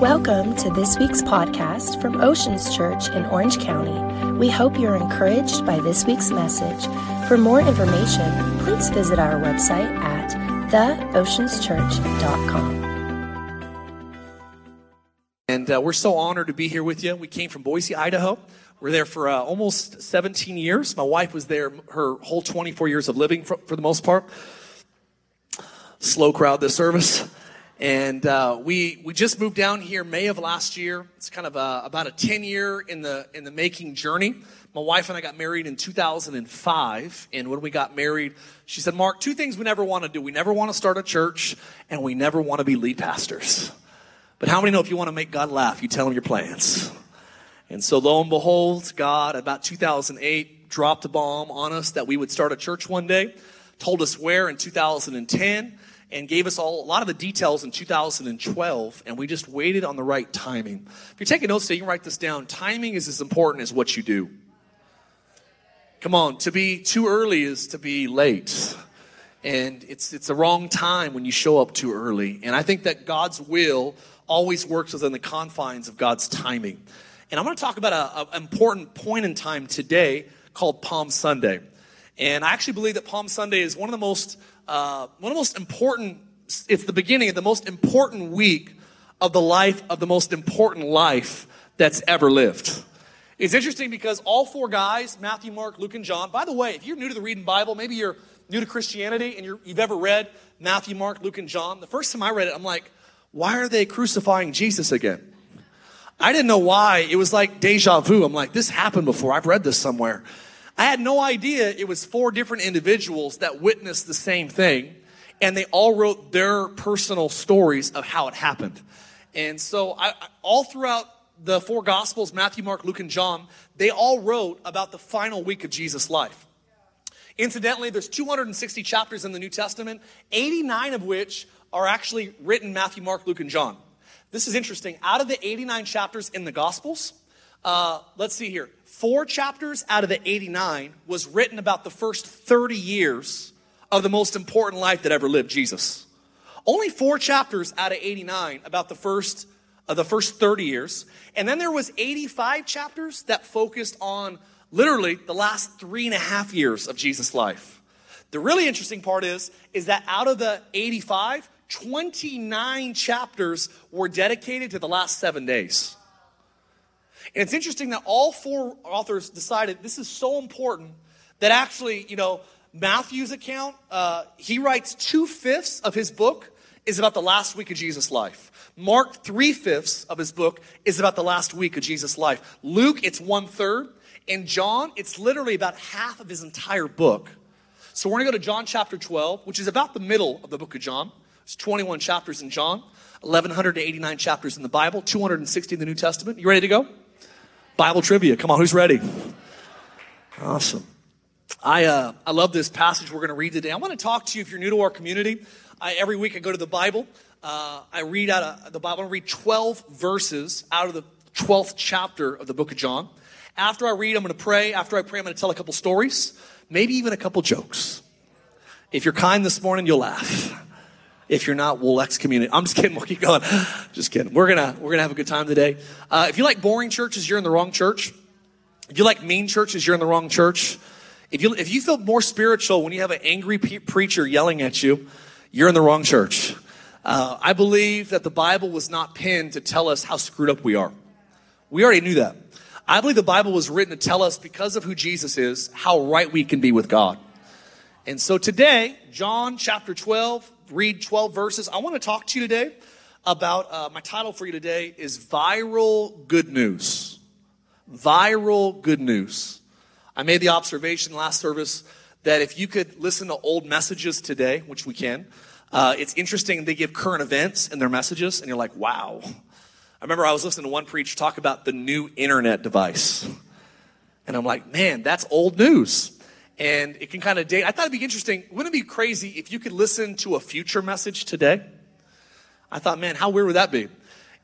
Welcome to this week's podcast from Oceans Church in Orange County. We hope you're encouraged by this week's message. For more information, please visit our website at theoceanschurch.com. And uh, we're so honored to be here with you. We came from Boise, Idaho. We're there for uh, almost 17 years. My wife was there her whole 24 years of living for, for the most part. Slow crowd this service. And uh, we we just moved down here May of last year. It's kind of a, about a 10 year in the in the making journey. My wife and I got married in 2005, and when we got married, she said, "Mark, two things we never want to do. We never want to start a church, and we never want to be lead pastors." But how many know if you want to make God laugh, you tell him your plans? And so, lo and behold, God, about 2008, dropped a bomb on us that we would start a church one day. Told us where in 2010 and gave us all a lot of the details in 2012, and we just waited on the right timing. If you're taking notes today, you can write this down. Timing is as important as what you do. Come on, to be too early is to be late. And it's, it's the wrong time when you show up too early. And I think that God's will always works within the confines of God's timing. And I'm going to talk about an important point in time today called Palm Sunday. And I actually believe that Palm Sunday is one of the most uh, one of the most important, it's the beginning of the most important week of the life of the most important life that's ever lived. It's interesting because all four guys, Matthew, Mark, Luke, and John, by the way, if you're new to the reading Bible, maybe you're new to Christianity and you have ever read Matthew, Mark, Luke, and John, the first time I read it, I'm like, why are they crucifying Jesus again? I didn't know why. It was like deja vu. I'm like, this happened before. I've read this somewhere. I had no idea it was four different individuals that witnessed the same thing, and they all wrote their personal stories of how it happened. And so, I, all throughout the four Gospels Matthew, Mark, Luke, and John they all wrote about the final week of Jesus' life. Incidentally, there's 260 chapters in the New Testament, 89 of which are actually written Matthew, Mark, Luke, and John. This is interesting. Out of the 89 chapters in the Gospels, uh, let's see here. Four chapters out of the 89 was written about the first 30 years of the most important life that ever lived, Jesus. Only four chapters out of 89 about the first of the first 30 years. And then there was 85 chapters that focused on literally the last three and a half years of Jesus' life. The really interesting part is, is that out of the 85, 29 chapters were dedicated to the last seven days. And it's interesting that all four authors decided this is so important that actually, you know, Matthew's account, uh, he writes two fifths of his book is about the last week of Jesus' life. Mark, three fifths of his book is about the last week of Jesus' life. Luke, it's one third. And John, it's literally about half of his entire book. So we're going to go to John chapter 12, which is about the middle of the book of John. There's 21 chapters in John, 1,189 chapters in the Bible, 260 in the New Testament. You ready to go? Bible trivia. Come on, who's ready? Awesome. I, uh, I love this passage we're going to read today. I want to talk to you if you're new to our community. I, every week I go to the Bible. Uh, I read out of the Bible. I read 12 verses out of the 12th chapter of the book of John. After I read, I'm going to pray. After I pray, I'm going to tell a couple stories, maybe even a couple jokes. If you're kind this morning, you'll laugh. If you're not, we'll excommunicate. I'm just kidding. We'll keep going. Just kidding. We're gonna we're gonna have a good time today. Uh, if you like boring churches, you're in the wrong church. If you like mean churches, you're in the wrong church. If you if you feel more spiritual when you have an angry pe- preacher yelling at you, you're in the wrong church. Uh, I believe that the Bible was not penned to tell us how screwed up we are. We already knew that. I believe the Bible was written to tell us because of who Jesus is, how right we can be with God. And so today, John chapter 12, read 12 verses. I want to talk to you today about uh, my title for you today is Viral Good News. Viral Good News. I made the observation last service that if you could listen to old messages today, which we can, uh, it's interesting they give current events in their messages, and you're like, wow. I remember I was listening to one preacher talk about the new internet device. And I'm like, man, that's old news and it can kind of date. I thought it'd be interesting. Wouldn't it be crazy if you could listen to a future message today? I thought, man, how weird would that be?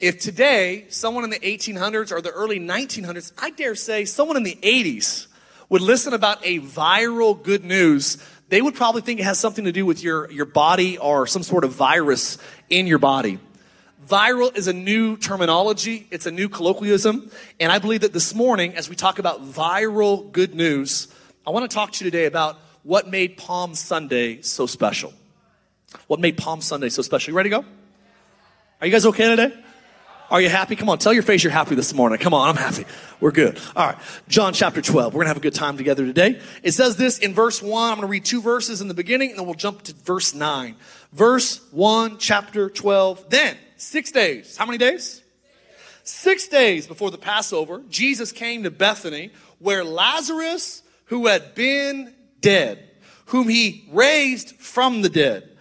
If today, someone in the 1800s or the early 1900s, I dare say someone in the 80s would listen about a viral good news, they would probably think it has something to do with your, your body or some sort of virus in your body. viral is a new terminology, it's a new colloquialism. And I believe that this morning, as we talk about viral good news, I want to talk to you today about what made Palm Sunday so special. What made Palm Sunday so special? You ready to go? Are you guys okay today? Are you happy? Come on, tell your face you're happy this morning. Come on, I'm happy. We're good. All right. John chapter 12. We're going to have a good time together today. It says this in verse 1. I'm going to read two verses in the beginning and then we'll jump to verse 9. Verse 1, chapter 12. Then, six days. How many days? Six days before the Passover, Jesus came to Bethany where Lazarus, who had been dead, whom he raised from the dead,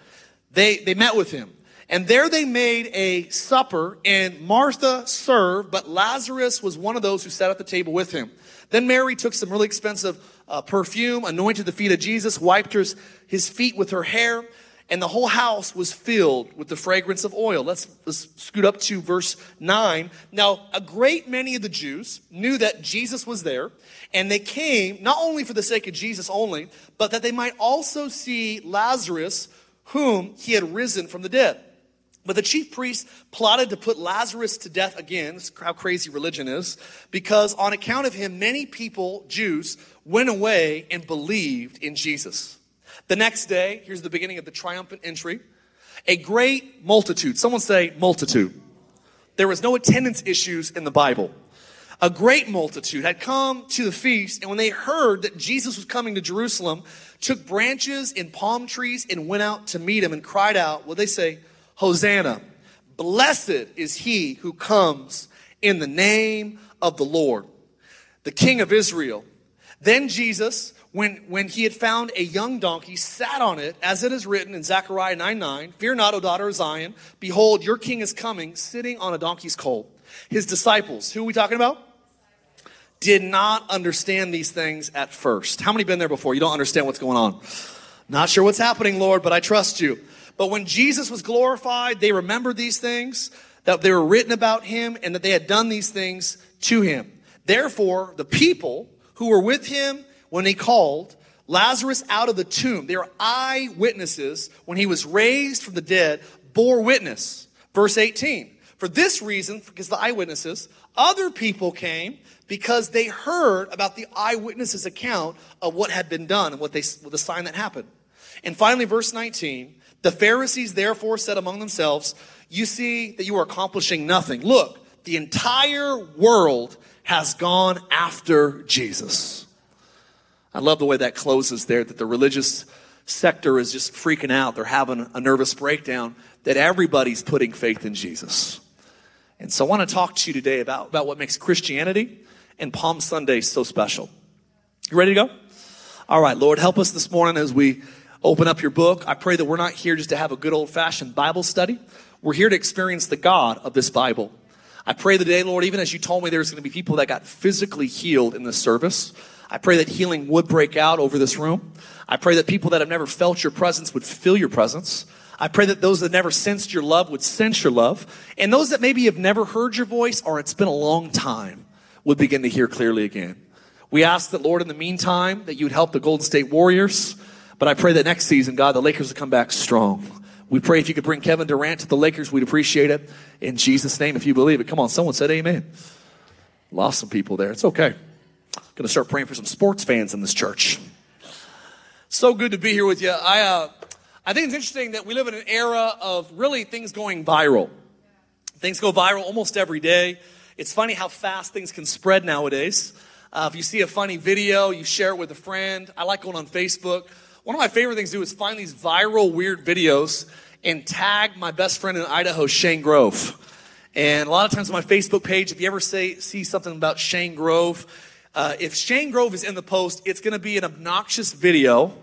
they, they met with him. And there they made a supper, and Martha served, but Lazarus was one of those who sat at the table with him. Then Mary took some really expensive uh, perfume, anointed the feet of Jesus, wiped his, his feet with her hair, and the whole house was filled with the fragrance of oil. Let's, let's scoot up to verse 9. Now, a great many of the Jews knew that Jesus was there, and they came not only for the sake of Jesus only, but that they might also see Lazarus, whom he had risen from the dead. But the chief priests plotted to put Lazarus to death again. How crazy religion is. Because on account of him, many people, Jews, went away and believed in Jesus. The next day, here's the beginning of the triumphant entry. A great multitude. Someone say multitude. There was no attendance issues in the Bible. A great multitude had come to the feast, and when they heard that Jesus was coming to Jerusalem, took branches and palm trees and went out to meet him and cried out, what they say, Hosanna. Blessed is he who comes in the name of the Lord, the King of Israel. Then Jesus, when, when he had found a young donkey, sat on it, as it is written in Zechariah 9 9, Fear not, O daughter of Zion. Behold, your king is coming, sitting on a donkey's colt. His disciples, who are we talking about? Did not understand these things at first. How many been there before? You don't understand what's going on. Not sure what's happening, Lord, but I trust you. But when Jesus was glorified, they remembered these things, that they were written about him, and that they had done these things to him. Therefore, the people who were with him when he called Lazarus out of the tomb, they were eyewitnesses when he was raised from the dead, bore witness. Verse 18. For this reason, because the eyewitnesses, other people came because they heard about the eyewitnesses' account of what had been done and what they, the sign that happened. And finally, verse 19, the Pharisees therefore said among themselves, You see that you are accomplishing nothing. Look, the entire world has gone after Jesus. I love the way that closes there, that the religious sector is just freaking out. They're having a nervous breakdown, that everybody's putting faith in Jesus. And so I want to talk to you today about, about what makes Christianity and Palm Sunday so special. You ready to go? All right, Lord, help us this morning as we open up your book. I pray that we're not here just to have a good old fashioned Bible study. We're here to experience the God of this Bible. I pray today, Lord, even as you told me there's going to be people that got physically healed in this service, I pray that healing would break out over this room. I pray that people that have never felt your presence would feel your presence. I pray that those that never sensed your love would sense your love. And those that maybe have never heard your voice or it's been a long time would begin to hear clearly again. We ask that, Lord, in the meantime, that you would help the Golden State Warriors but I pray that next season, God, the Lakers will come back strong. We pray if you could bring Kevin Durant to the Lakers, we'd appreciate it. In Jesus' name, if you believe it. Come on, someone said amen. Lost some people there. It's okay. Going to start praying for some sports fans in this church. So good to be here with you. I, uh, I think it's interesting that we live in an era of really things going viral. Things go viral almost every day. It's funny how fast things can spread nowadays. Uh, if you see a funny video, you share it with a friend. I like going on Facebook. One of my favorite things to do is find these viral weird videos and tag my best friend in Idaho, Shane Grove. And a lot of times on my Facebook page, if you ever say, see something about Shane Grove, uh, if Shane Grove is in the post, it's going to be an obnoxious video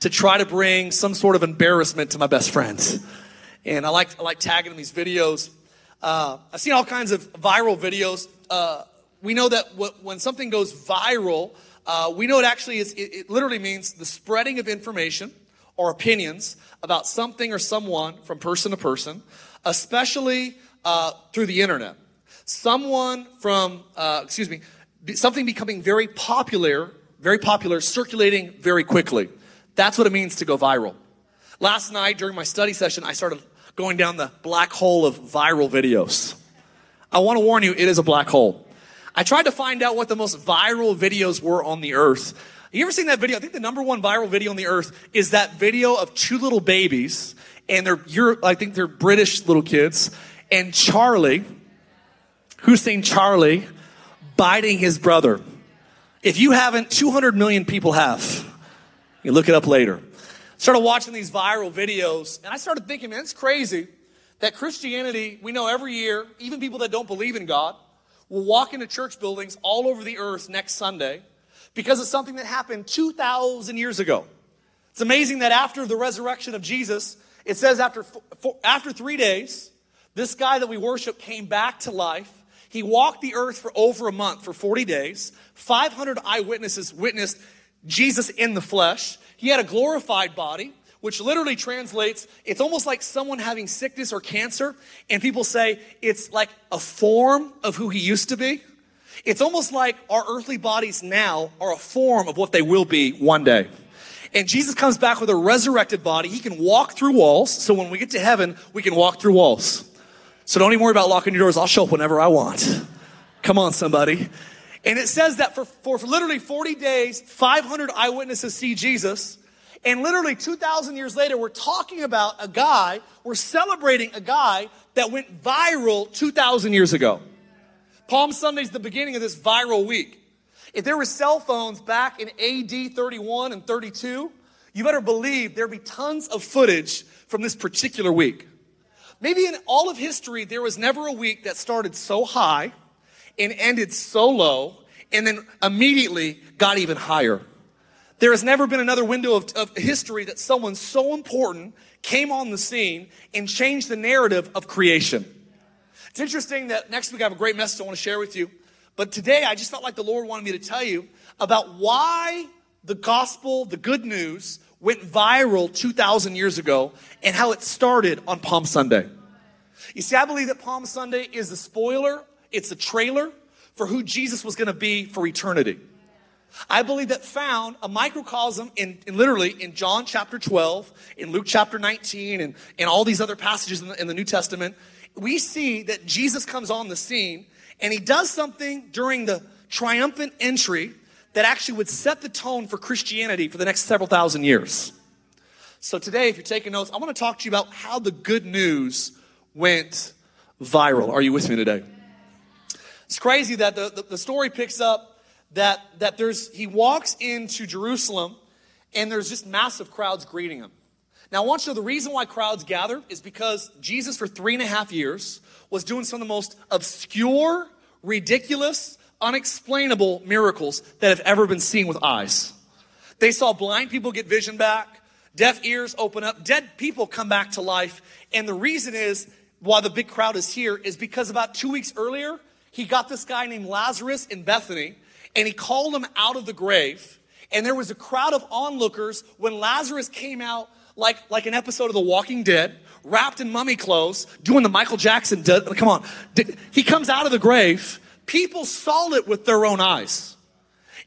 to try to bring some sort of embarrassment to my best friends. And I like, I like tagging in these videos. Uh, I've seen all kinds of viral videos. Uh, we know that when something goes viral, uh, we know it actually is, it, it literally means the spreading of information or opinions about something or someone from person to person, especially uh, through the internet. Someone from, uh, excuse me, something becoming very popular, very popular, circulating very quickly. That's what it means to go viral. Last night during my study session, I started going down the black hole of viral videos. I want to warn you, it is a black hole. I tried to find out what the most viral videos were on the earth. You ever seen that video? I think the number one viral video on the earth is that video of two little babies, and they're, Europe, I think they're British little kids, and Charlie, Hussein Charlie, biting his brother. If you haven't, 200 million people have. You look it up later. Started watching these viral videos, and I started thinking, man, it's crazy that Christianity, we know every year, even people that don't believe in God, will walk into church buildings all over the earth next Sunday because of something that happened 2,000 years ago. It's amazing that after the resurrection of Jesus, it says after, after three days, this guy that we worship came back to life. He walked the earth for over a month, for 40 days. 500 eyewitnesses witnessed Jesus in the flesh. He had a glorified body, which literally translates, it's almost like someone having sickness or cancer, and people say it's like a form of who he used to be. It's almost like our earthly bodies now are a form of what they will be one day. And Jesus comes back with a resurrected body. He can walk through walls. So when we get to heaven, we can walk through walls. So don't even worry about locking your doors. I'll show up whenever I want. Come on, somebody. And it says that for, for, literally 40 days, 500 eyewitnesses see Jesus. And literally 2,000 years later, we're talking about a guy, we're celebrating a guy that went viral 2,000 years ago. Palm Sunday is the beginning of this viral week. If there were cell phones back in AD 31 and 32, you better believe there'd be tons of footage from this particular week. Maybe in all of history, there was never a week that started so high and ended so low and then immediately got even higher. There has never been another window of, of, history that someone so important came on the scene and changed the narrative of creation. It's interesting that next week I have a great message I want to share with you. But today I just felt like the Lord wanted me to tell you about why the gospel, the good news, went viral 2,000 years ago and how it started on Palm Sunday. You see, I believe that Palm Sunday is the spoiler it's a trailer for who Jesus was going to be for eternity. I believe that found a microcosm in, in, literally in John chapter 12, in Luke chapter 19, and, and all these other passages in the, in the New Testament. We see that Jesus comes on the scene and he does something during the triumphant entry that actually would set the tone for Christianity for the next several thousand years. So today, if you're taking notes, I want to talk to you about how the good news went viral. Are you with me today? It's crazy that the, the, the story picks up that, that there's, he walks into Jerusalem and there's just massive crowds greeting him. Now, I want you to know the reason why crowds gather is because Jesus, for three and a half years, was doing some of the most obscure, ridiculous, unexplainable miracles that have ever been seen with eyes. They saw blind people get vision back, deaf ears open up, dead people come back to life. And the reason is why the big crowd is here is because about two weeks earlier, he got this guy named Lazarus in Bethany and he called him out of the grave. And there was a crowd of onlookers when Lazarus came out like, like an episode of The Walking Dead, wrapped in mummy clothes, doing the Michael Jackson. come on. He comes out of the grave. People saw it with their own eyes.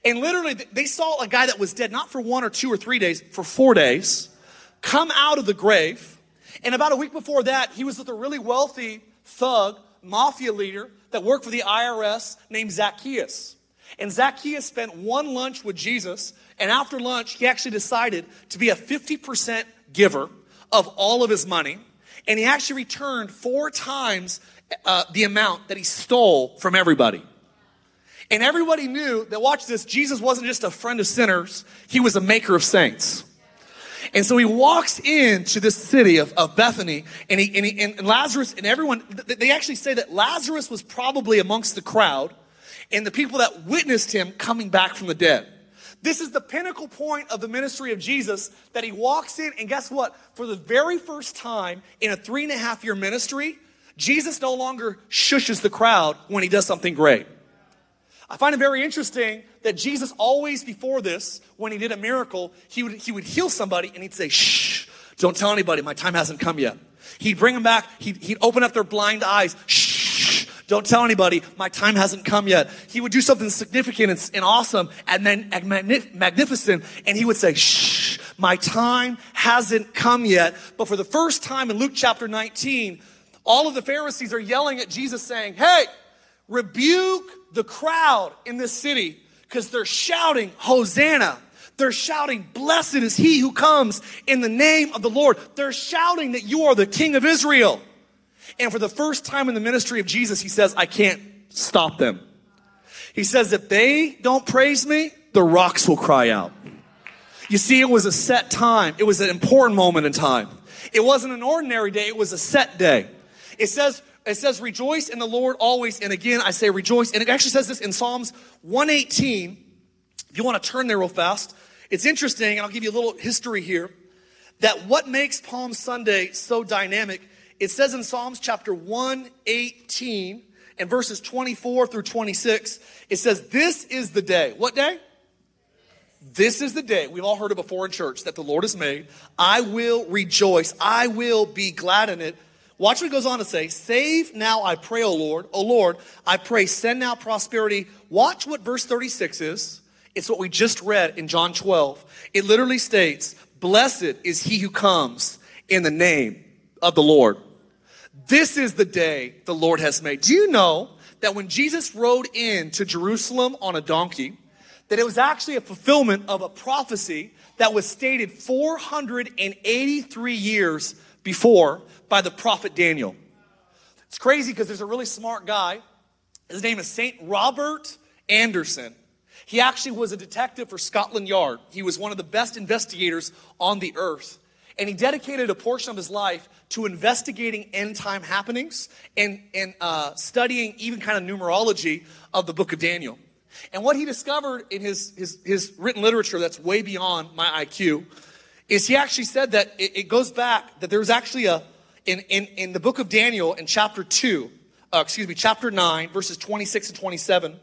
And literally, they saw a guy that was dead, not for one or two or three days, for four days, come out of the grave. And about a week before that, he was with a really wealthy thug, mafia leader that worked for the IRS named Zacchaeus. And Zacchaeus spent one lunch with Jesus, and after lunch, he actually decided to be a 50% giver of all of his money. And he actually returned four times uh, the amount that he stole from everybody. And everybody knew that, watch this, Jesus wasn't just a friend of sinners, he was a maker of saints. And so he walks into this city of, of Bethany, and, he, and, he, and Lazarus and everyone, they actually say that Lazarus was probably amongst the crowd and the people that witnessed him coming back from the dead. This is the pinnacle point of the ministry of Jesus that he walks in, and guess what? For the very first time in a three and a half year ministry, Jesus no longer shushes the crowd when he does something great. I find it very interesting that Jesus always before this, when he did a miracle, he would, he would heal somebody and he'd say, shh, don't tell anybody, my time hasn't come yet. He'd bring them back, he'd, he'd open up their blind eyes, shh, don't tell anybody, my time hasn't come yet. He would do something significant and, and awesome and then magnificent, and he would say, shh, My time hasn't come yet. But for the first time in Luke chapter 19, all of the Pharisees are yelling at Jesus saying, Hey, rebuke the crowd in this city because they're shouting, Hosanna. They're shouting, Blessed is he who comes in the name of the Lord. They're shouting that you are the King of Israel. And for the first time in the ministry of Jesus, he says, I can't stop them. He says, if they don't praise me, the rocks will cry out. You see, it was a set time. It was an important moment in time. It wasn't an ordinary day. It was a set day. It says, it says, rejoice in the Lord always. And again, I say rejoice. And it actually says this in Psalms 118. If you want to turn there real fast, it's interesting, and I'll give you a little history here, that what makes Palm Sunday so dynamic, it says in Psalms chapter 118 and verses 24 through 26, it says, This is the day. What day? This is the day, we've all heard it before in church, that the Lord has made. I will rejoice. I will be glad in it. Watch what goes on to say. Save now, I pray, O Lord. O Lord, I pray, send now prosperity. Watch what verse 36 is. It's what we just read in John 12. It literally states, Blessed is he who comes in the name of the Lord. This is the day the Lord has made. Do you know that when Jesus rode into Jerusalem on a donkey, that it was actually a fulfillment of a prophecy that was stated 483 years before by the prophet Daniel? It's crazy because there's a really smart guy. His name is Saint Robert Anderson. He actually was a detective for Scotland Yard. He was one of the best investigators on the earth. And he dedicated a portion of his life to investigating end time happenings and, and uh, studying even kind of numerology of the book of Daniel. And what he discovered in his, his, his written literature that's way beyond my IQ is he actually said that it, it goes back, that there was actually a, in, in, in the book of Daniel in chapter 2, uh, excuse me, chapter 9, verses 26 and 27,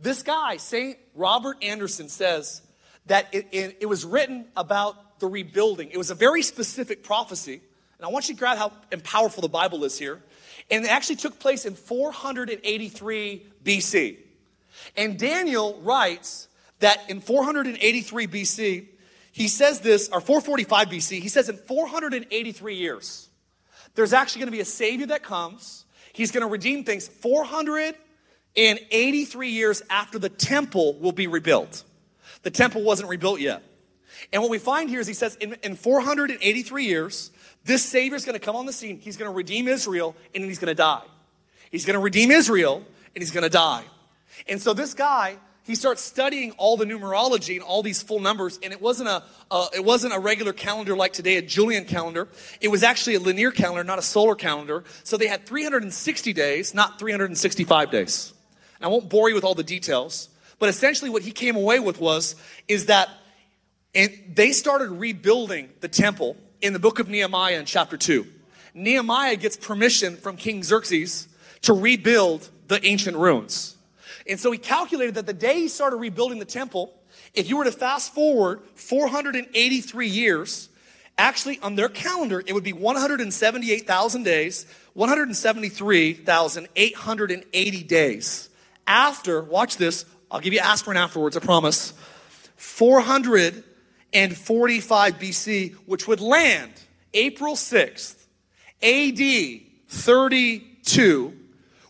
this guy, St. Robert Anderson, says that it, it, it, was written about the rebuilding. It was a very specific prophecy. And I want you to grab how powerful the Bible is here. And it actually took place in 483 BC. And Daniel writes that in 483 BC, he says this, or 445 BC, he says in 483 years, there's actually going to be a Savior that comes. He's going to redeem things. 483 years after the temple will be rebuilt. The temple wasn't rebuilt yet. And what we find here is he says in, in 483 years, this Savior is going to come on the scene. He's going to redeem Israel and then he's going to die. He's going to redeem Israel and he's going to die. And so this guy, he starts studying all the numerology and all these full numbers. And it wasn't a, uh, it wasn't a regular calendar like today, a Julian calendar. It was actually a lunar calendar, not a solar calendar. So they had 360 days, not 365 days. And I won't bore you with all the details, but essentially what he came away with was, is that they started rebuilding the temple in the book of Nehemiah in chapter 2. Nehemiah gets permission from King Xerxes to rebuild the ancient ruins. And so he calculated that the day he started rebuilding the temple, if you were to fast forward 483 years, actually on their calendar, it would be 178,000 days, 173,880 days. After, watch this, I'll give you aspirin afterwards, I promise, 445 BC, which would land April 6th, AD 32,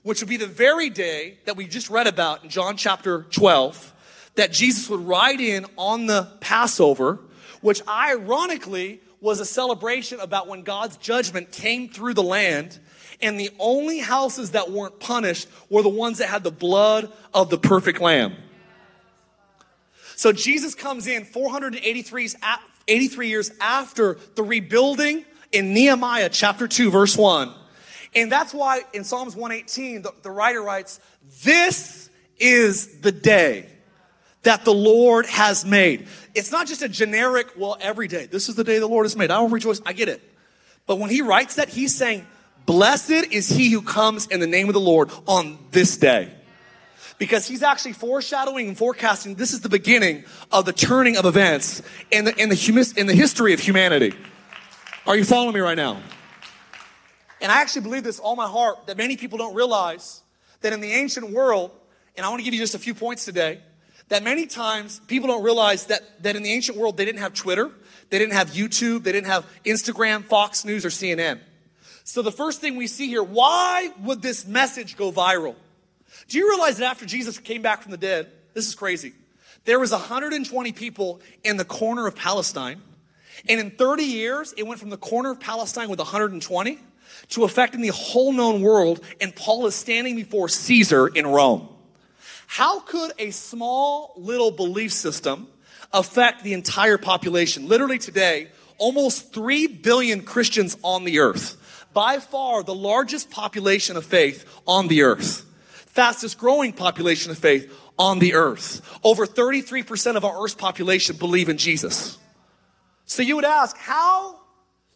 which would be the very day that we just read about in John chapter 12, that Jesus would ride in on the Passover, which ironically was a celebration about when God's judgment came through the land and the only houses that weren't punished were the ones that had the blood of the perfect lamb. So Jesus comes in 483 83 years after the rebuilding in Nehemiah chapter 2, verse 1. And that's why in Psalms 118, the, the writer writes, This is the day that the Lord has made. It's not just a generic, well, every day. This is the day the Lord has made. I don't rejoice. I get it. But when he writes that, he's saying, Blessed is he who comes in the name of the Lord on this day. Because he's actually foreshadowing and forecasting this is the beginning of the turning of events in the, in the, humis, in the history of humanity. Are you following me right now? And I actually believe this all my heart that many people don't realize that in the ancient world, and I want to give you just a few points today, that many times people don't realize that, that in the ancient world they didn't have Twitter, They didn't have YouTube. They didn't have Instagram, Fox News, or CNN. So the first thing we see here, why would this message go viral? Do you realize that after Jesus came back from the dead, this is crazy. There was 120 people in the corner of Palestine. And in 30 years, it went from the corner of Palestine with 120 to affecting the whole known world. And Paul is standing before Caesar in Rome. How could a small little belief system affect the entire population? Literally today, almost 3 billion Christians on the earth by far the largest population of faith on the earth, fastest growing population of faith on the earth. Over 33% of our earth's population believe in Jesus. So you would ask, how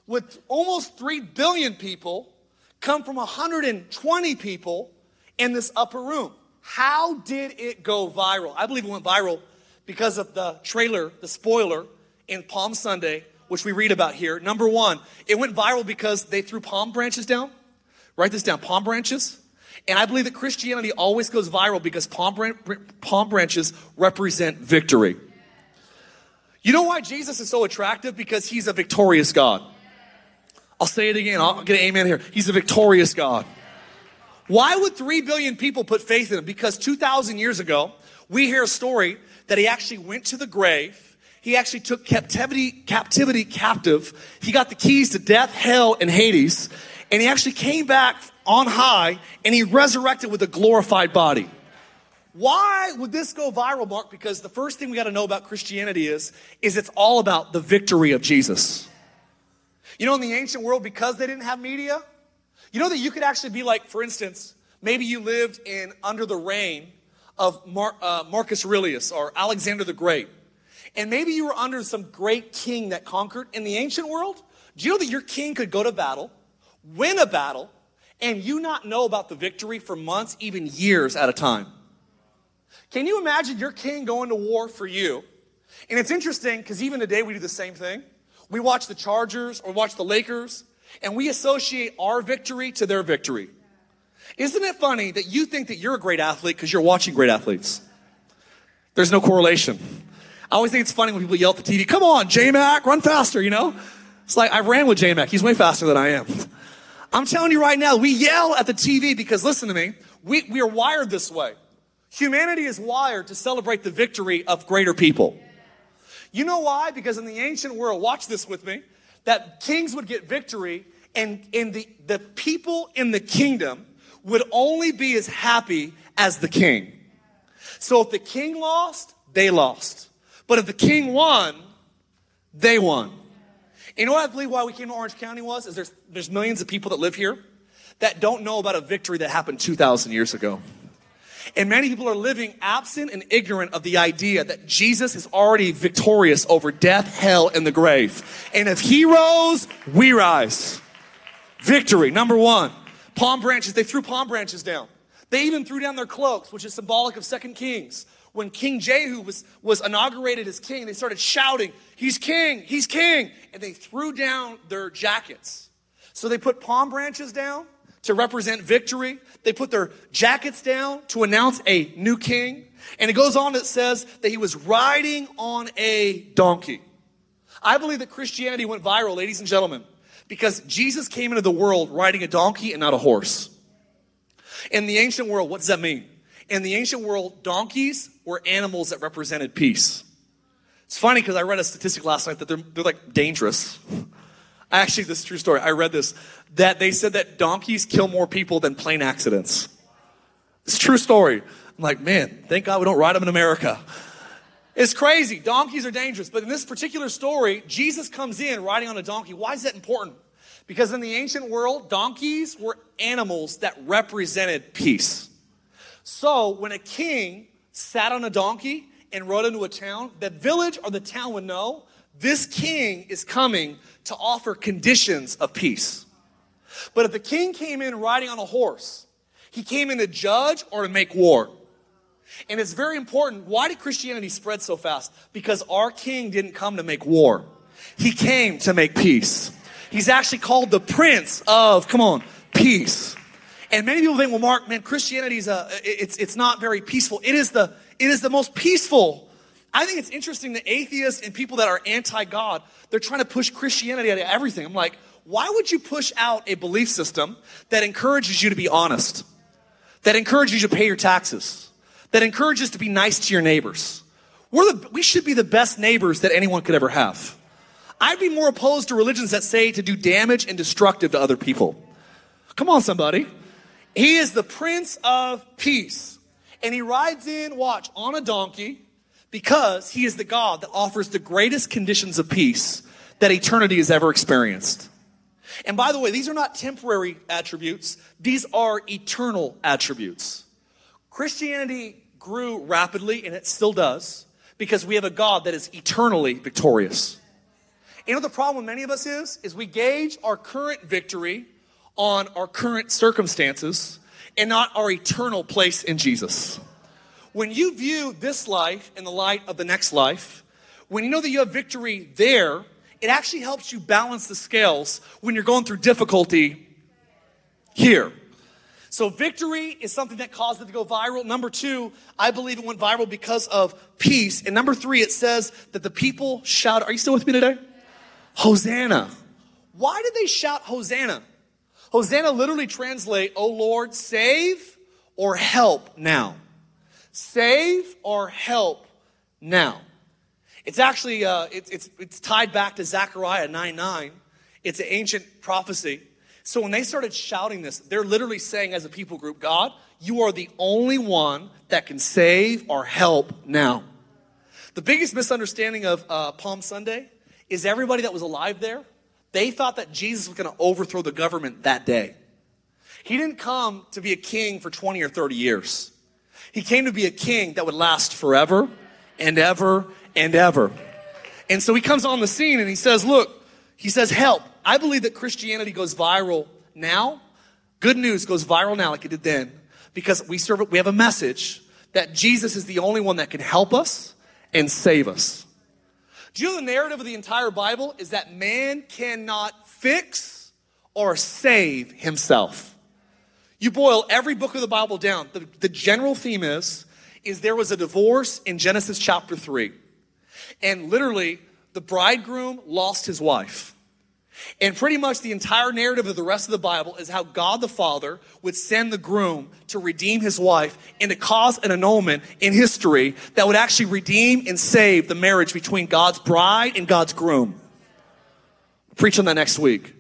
would almost 3 billion people come from 120 people in this upper room? How did it go viral? I believe it went viral because of the trailer, the spoiler in Palm Sunday which we read about here. Number one, it went viral because they threw palm branches down. Write this down palm branches. And I believe that Christianity always goes viral because palm, palm branches represent victory. You know why Jesus is so attractive? Because he's a victorious God. I'll say it again. I'll get an amen here. He's a victorious God. Why would 3 billion people put faith in him? Because 2,000 years ago, we hear a story that he actually went to the grave he actually took captivity, captivity captive. He got the keys to death, hell, and Hades. And he actually came back on high and he resurrected with a glorified body. Why would this go viral, Mark? Because the first thing we got to know about Christianity is, is it's all about the victory of Jesus. You know, in the ancient world, because they didn't have media, you know that you could actually be like, for instance, maybe you lived in under the reign of Mar- uh, Marcus Aurelius or Alexander the Great. And maybe you were under some great king that conquered in the ancient world. Do you know that your king could go to battle, win a battle, and you not know about the victory for months, even years at a time? Can you imagine your king going to war for you? And it's interesting because even today we do the same thing. We watch the Chargers or watch the Lakers, and we associate our victory to their victory. Isn't it funny that you think that you're a great athlete because you're watching great athletes? There's no correlation. I always think it's funny when people yell at the TV, come on, J-Mac, run faster, you know? It's like, I ran with J-Mac. He's way faster than I am. I'm telling you right now, we yell at the TV because listen to me, we, we are wired this way. Humanity is wired to celebrate the victory of greater people. You know why? Because in the ancient world, watch this with me, that kings would get victory and, and the, the people in the kingdom would only be as happy as the king. So if the king lost, they lost. But if the king won, they won. You know what I believe why we came to Orange County was? Is there's, there's millions of people that live here that don't know about a victory that happened 2,000 years ago. And many people are living absent and ignorant of the idea that Jesus is already victorious over death, hell, and the grave. And if he rose, we rise. Victory, number one. Palm branches, they threw palm branches down. They even threw down their cloaks, which is symbolic of Second Kings when King Jehu was, was inaugurated as king, they started shouting, He's king, he's king. And they threw down their jackets. So they put palm branches down to represent victory. They put their jackets down to announce a new king. And it goes on, it says that he was riding on a donkey. I believe that Christianity went viral, ladies and gentlemen, because Jesus came into the world riding a donkey and not a horse. In the ancient world, what does that mean? In the ancient world, donkeys were animals that represented peace. It's funny because I read a statistic last night that they're, they're like dangerous. Actually, this is true story. I read this that they said that donkeys kill more people than plane accidents. It's true story. I'm like, man, thank God we don't ride them in America. It's crazy. Donkeys are dangerous. But in this particular story, Jesus comes in riding on a donkey. Why is that important? Because in the ancient world, donkeys were animals that represented peace. So when a king sat on a donkey and rode into a town, that village or the town would know this king is coming to offer conditions of peace. But if the king came in riding on a horse, he came in to judge or to make war. And it's very important. Why did Christianity spread so fast? Because our king didn't come to make war. He came to make peace. He's actually called the prince of, come on, peace. And many people think, well, Mark, man, Christianity is a, it's, it's not very peaceful. It is the, it is the most peaceful I think it's interesting that atheists and people that are anti God, they're trying to push Christianity out of everything. I'm like, why would you push out a belief system that encourages you to be honest, that encourages you to pay your taxes, that encourages to be nice to your neighbors? We're the, we should be the best neighbors that anyone could ever have. I'd be more opposed to religions that say to do damage and destructive to other people. Come on, somebody. He is the Prince of Peace. And he rides in, watch, on a donkey because he is the God that offers the greatest conditions of peace that eternity has ever experienced. And by the way, these are not temporary attributes, these are eternal attributes. Christianity grew rapidly, and it still does, because we have a God that is eternally victorious. You know the problem many of us is, is we gauge our current victory on our current circumstances and not our eternal place in Jesus. When you view this life in the light of the next life, when you know that you have victory there, it actually helps you balance the scales when you're going through difficulty here. So victory is something that caused it to go viral. Number two, I believe it went viral because of peace. And number three, it says that the people shout. Are you still with me today? Hosanna. Why did they shout Hosanna? Hosanna literally translate, "Oh Lord, save or help now." Save or help now. It's actually, uh, it, it's, it's tied back to Zechariah 9 9. It's an ancient prophecy. So when they started shouting this, they're literally saying as a people group, God, you are the only one that can save or help now. The biggest misunderstanding of uh, Palm Sunday is everybody that was alive there, they thought that Jesus was going to overthrow the government that day. He didn't come to be a king for 20 or 30 years. He came to be a king that would last forever and ever and ever. And so he comes on the scene and he says, Look, he says, help. I believe that Christianity goes viral now. Good news goes viral now, like it did then, because we serve, it. we have a message that Jesus is the only one that can help us and save us. Do you know the narrative of the entire Bible is that man cannot fix or save himself? You boil every book of the Bible down. The, the general theme is, is there was a divorce in Genesis chapter 3. And literally, the bridegroom lost his wife. And pretty much the entire narrative of the rest of the Bible is how God the Father would send the groom to redeem his wife and to cause an annulment in history that would actually redeem and save the marriage between God's bride and God's groom. I'll preach on that next week.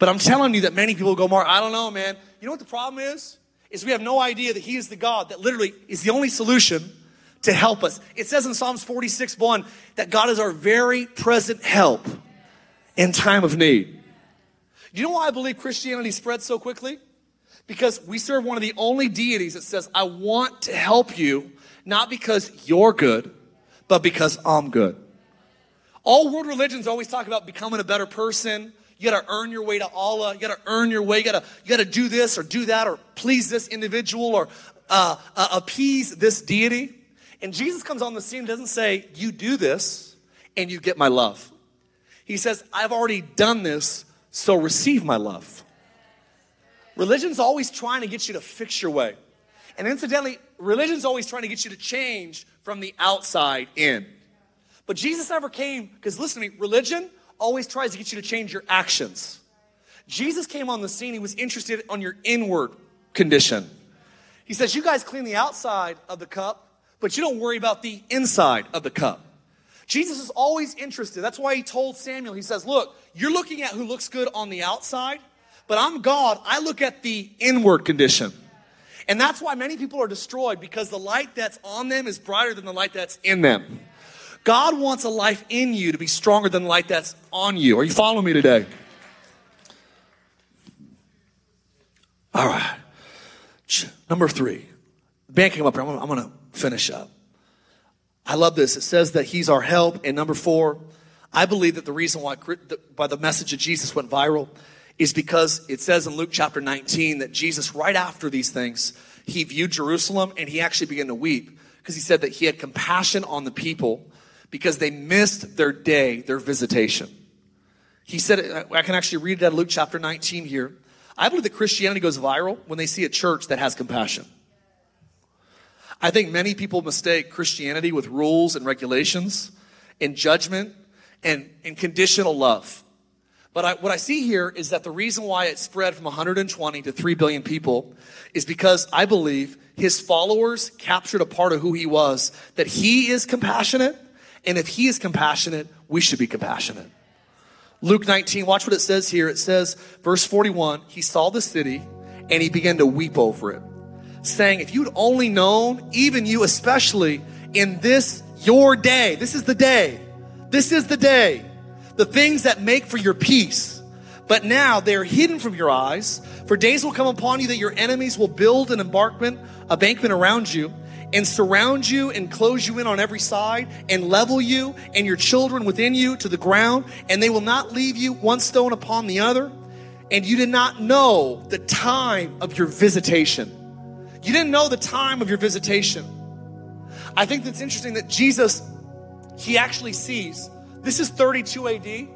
But I'm telling you that many people go, Mark, I don't know, man. You know what the problem is? Is we have no idea that He is the God that literally is the only solution to help us. It says in Psalms 46 1 that God is our very present help in time of need. You know why I believe Christianity spread so quickly? Because we serve one of the only deities that says, I want to help you, not because you're good, but because I'm good. All world religions always talk about becoming a better person. You gotta earn your way to Allah. You gotta earn your way. You gotta, you gotta do this or do that or please this individual or uh, uh, appease this deity. And Jesus comes on the scene doesn't say, You do this and you get my love. He says, I've already done this, so receive my love. Religion's always trying to get you to fix your way. And incidentally, religion's always trying to get you to change from the outside in. But Jesus never came, because listen to me, religion always tries to get you to change your actions. Jesus came on the scene, he was interested on your inward condition. He says, You guys clean the outside of the cup, but you don't worry about the inside of the cup. Jesus is always interested. That's why he told Samuel, he says, Look, you're looking at who looks good on the outside, but I'm God. I look at the inward condition. And that's why many people are destroyed because the light that's on them is brighter than the light that's in them. God wants a life in you to be stronger than the light that's on you. Are you following me today? All right. Number three. The band came up here. I'm gonna, I'm gonna finish up. I love this. It says that he's our help. And number four, I believe that the reason why by the message of Jesus went viral is because it says in Luke chapter 19 that Jesus, right after these things, he viewed Jerusalem and he actually began to weep because he said that he had compassion on the people because they missed their day, their visitation. He said, I can actually read it out of Luke chapter 19 here. I believe that Christianity goes viral when they see a church that has compassion. I think many people mistake Christianity with rules and regulations and judgment and, and conditional love. But I, what I see here is that the reason why it spread from 120 to 3 billion people is because I believe his followers captured a part of who he was, that he is compassionate, and if he is compassionate, we should be compassionate. Luke 19, watch what it says here. It says, verse 41, he saw the city and he began to weep over it, saying, If you'd only known, even you especially, in this your day, this is the day, this is the day, the things that make for your peace. But now they're hidden from your eyes. For days will come upon you that your enemies will build an embankment, a bankment around you, and surround you and close you in on every side, and level you and your children within you to the ground, and they will not leave you one stone upon the other. And you did not know the time of your visitation. You didn't know the time of your visitation. I think that's interesting that Jesus, he actually sees this is 32 AD.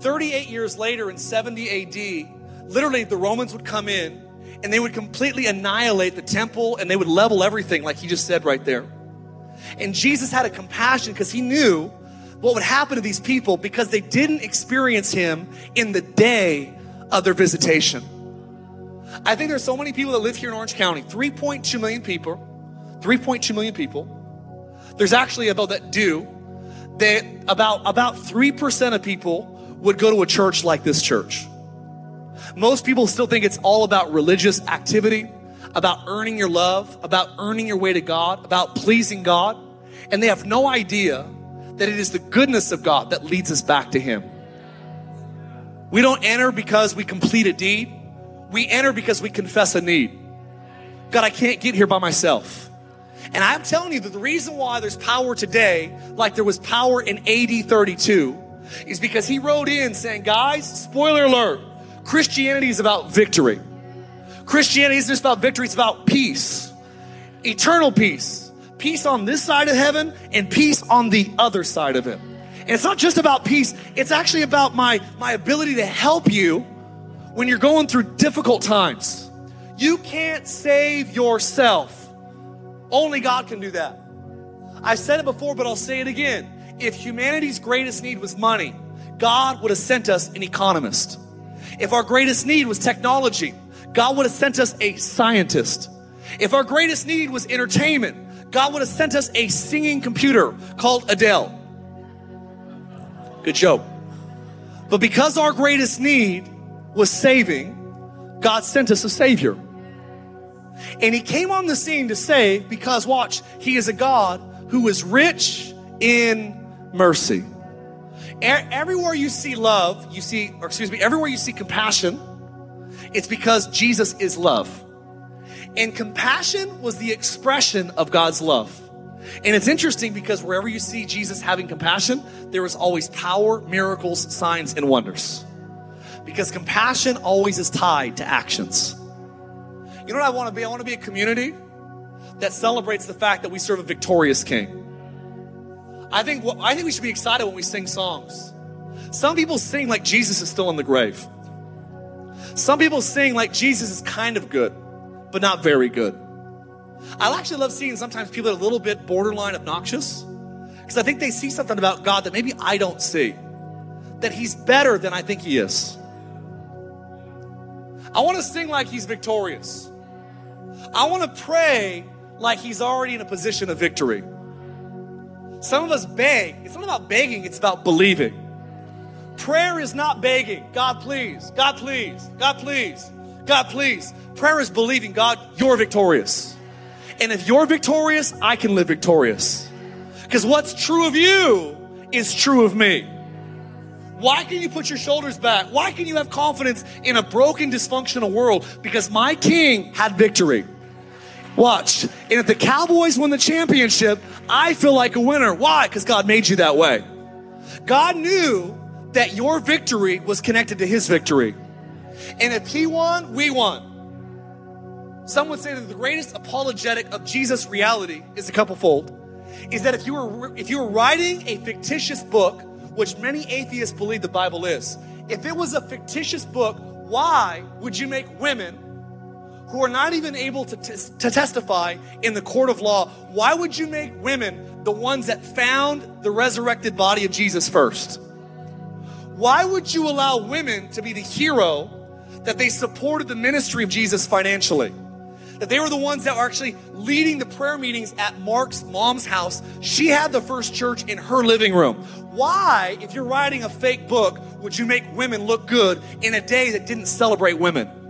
38 years later in 70 AD, literally the Romans would come in and they would completely annihilate the temple and they would level everything, like he just said right there. And Jesus had a compassion because he knew what would happen to these people because they didn't experience him in the day of their visitation. I think there's so many people that live here in Orange County 3.2 million people. 3.2 million people. There's actually about that do that about, about 3% of people would go to a church like this church. Most people still think it's all about religious activity, about earning your love, about earning your way to God, about pleasing God. And they have no idea that it is the goodness of God that leads us back to Him. We don't enter because we complete a deed. We enter because we confess a need. God, I can't get here by myself. And I'm telling you that the reason why there's power today, like there was power in AD 32, is because he wrote in saying, guys, spoiler alert, Christianity is about victory. Christianity isn't just about victory, it's about peace, eternal peace. Peace on this side of heaven and peace on the other side of it. And it's not just about peace, it's actually about my, my ability to help you when you're going through difficult times. You can't save yourself. Only God can do that. I've said it before, but I'll say it again. If humanity's greatest need was money, God would have sent us an economist. If our greatest need was technology, God would have sent us a scientist. If our greatest need was entertainment, God would have sent us a singing computer called Adele. Good joke. But because our greatest need was saving, God sent us a Savior. And he came on the scene to save because, watch, he is a God who is rich in mercy. Everywhere you see love, you see, or excuse me, everywhere you see compassion, it's because Jesus is love. And compassion was the expression of God's love. And it's interesting because wherever you see Jesus having compassion, there is always power, miracles, signs, and wonders. Because compassion always is tied to actions. You know what I want to be? I want to be a community that celebrates the fact that we serve a victorious king. I think, I think we should be excited when we sing songs. Some people sing like Jesus is still in the grave. Some people sing like Jesus is kind of good, but not very good. I actually love seeing sometimes people that are a little bit borderline obnoxious because I think they see something about God that maybe I don't see. That He's better than I think He is. I want to sing like He's victorious. I want to pray like he's already in a position of victory. Some of us beg. It's not about begging, it's about believing. Prayer is not begging. God, please. God, please. God, please. God, please. Prayer is believing, God, you're victorious. And if you're victorious, I can live victorious. Because what's true of you is true of me. Why can you put your shoulders back? Why can you have confidence in a broken, dysfunctional world? Because my king had victory. Watch. And if the Cowboys win the championship, I feel like a winner. Why? Because God made you that way. God knew that your victory was connected to his victory. And if he won, we won. Some would say that the greatest apologetic of Jesus' reality is a couple fold. Is that if you were if you were writing a fictitious book which many atheists believe the Bible is. If it was a fictitious book, why would you make women who are not even able to, t- to testify in the court of law, why would you make women the ones that found the resurrected body of Jesus first? Why would you allow women to be the hero that they supported the ministry of Jesus financially? That they were the ones that were actually leading the prayer meetings at Mark's mom's house. She had the first church in her living room. Why, if you're writing a fake book, would you make women look good in a day that didn't celebrate women?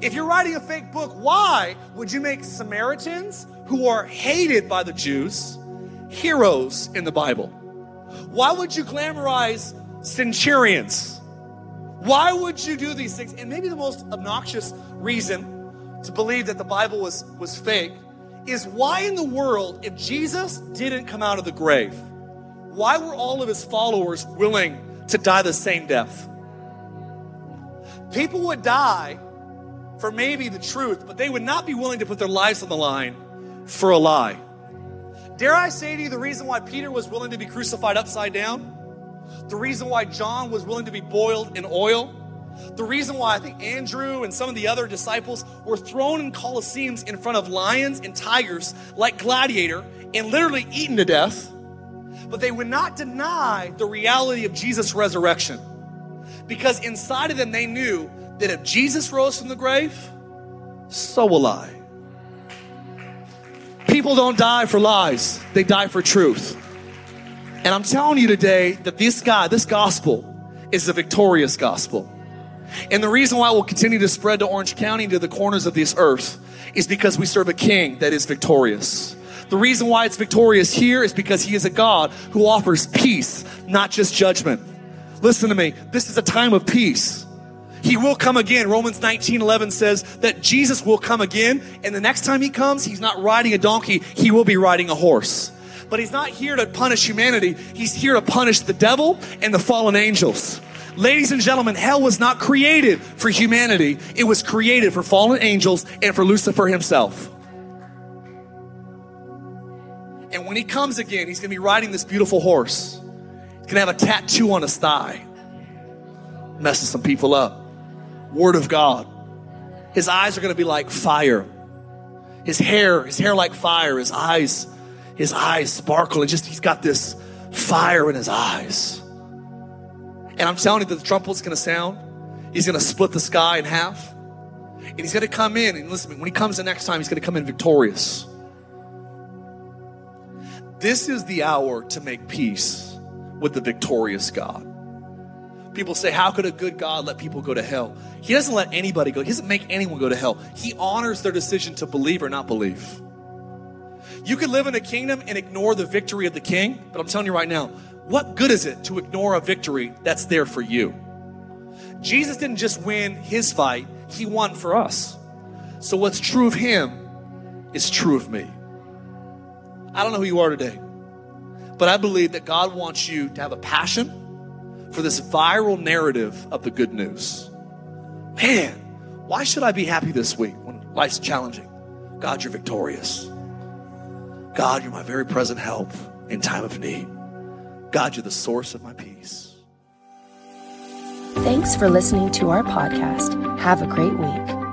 If you're writing a fake book, why would you make Samaritans, who are hated by the Jews, heroes in the Bible? Why would you glamorize centurions? Why would you do these things? And maybe the most obnoxious reason to believe that the Bible was, was fake is why in the world, if Jesus didn't come out of the grave, why were all of his followers willing to die the same death? People would die for maybe the truth, but they would not be willing to put their lives on the line for a lie. Dare I say to you, the reason why Peter was willing to be crucified upside down, the reason why John was willing to be boiled in oil, the reason why I think Andrew and some of the other disciples were thrown in colosseums in front of lions and tigers like gladiator and literally eaten to death, but they would not deny the reality of Jesus' resurrection. Because inside of them, they knew that if Jesus rose from the grave, so will I. People don't die for lies, they die for truth. And I'm telling you today that this guy, this gospel, is the victorious gospel. And the reason why we'll continue to spread to Orange County to the corners of this earth is because we serve a king that is victorious. The reason why it's victorious here is because he is a God who offers peace, not just judgment. Listen to me. This is a time of peace. He will come again. Romans 19 11 says that Jesus will come again. And the next time he comes, he's not riding a donkey, he will be riding a horse. But he's not here to punish humanity, he's here to punish the devil and the fallen angels. Ladies and gentlemen, hell was not created for humanity, it was created for fallen angels and for Lucifer himself. And when he comes again, he's gonna be riding this beautiful horse. He's gonna have a tattoo on his thigh, messing some people up. Word of God. His eyes are going to be like fire. His hair, his hair like fire. His eyes, his eyes sparkle and just, he's got this fire in his eyes. And I'm telling you that the trumpet's going to sound. He's going to split the sky in half. And he's going to come in. And listen, when he comes the next time, he's going to come in victorious. This is the hour to make peace with the victorious God. People say, How could a good God let people go to hell? He doesn't let anybody go, He doesn't make anyone go to hell. He honors their decision to believe or not believe. You could live in a kingdom and ignore the victory of the king, but I'm telling you right now, what good is it to ignore a victory that's there for you? Jesus didn't just win his fight, he won for us. So what's true of him is true of me. I don't know who you are today, but I believe that God wants you to have a passion for this viral narrative of the good news. Man, why should I be happy this week when life's challenging? God, you're victorious. God, you're my very present help in time of need. God, you're the source of my peace. Thanks for listening to our podcast. Have a great week.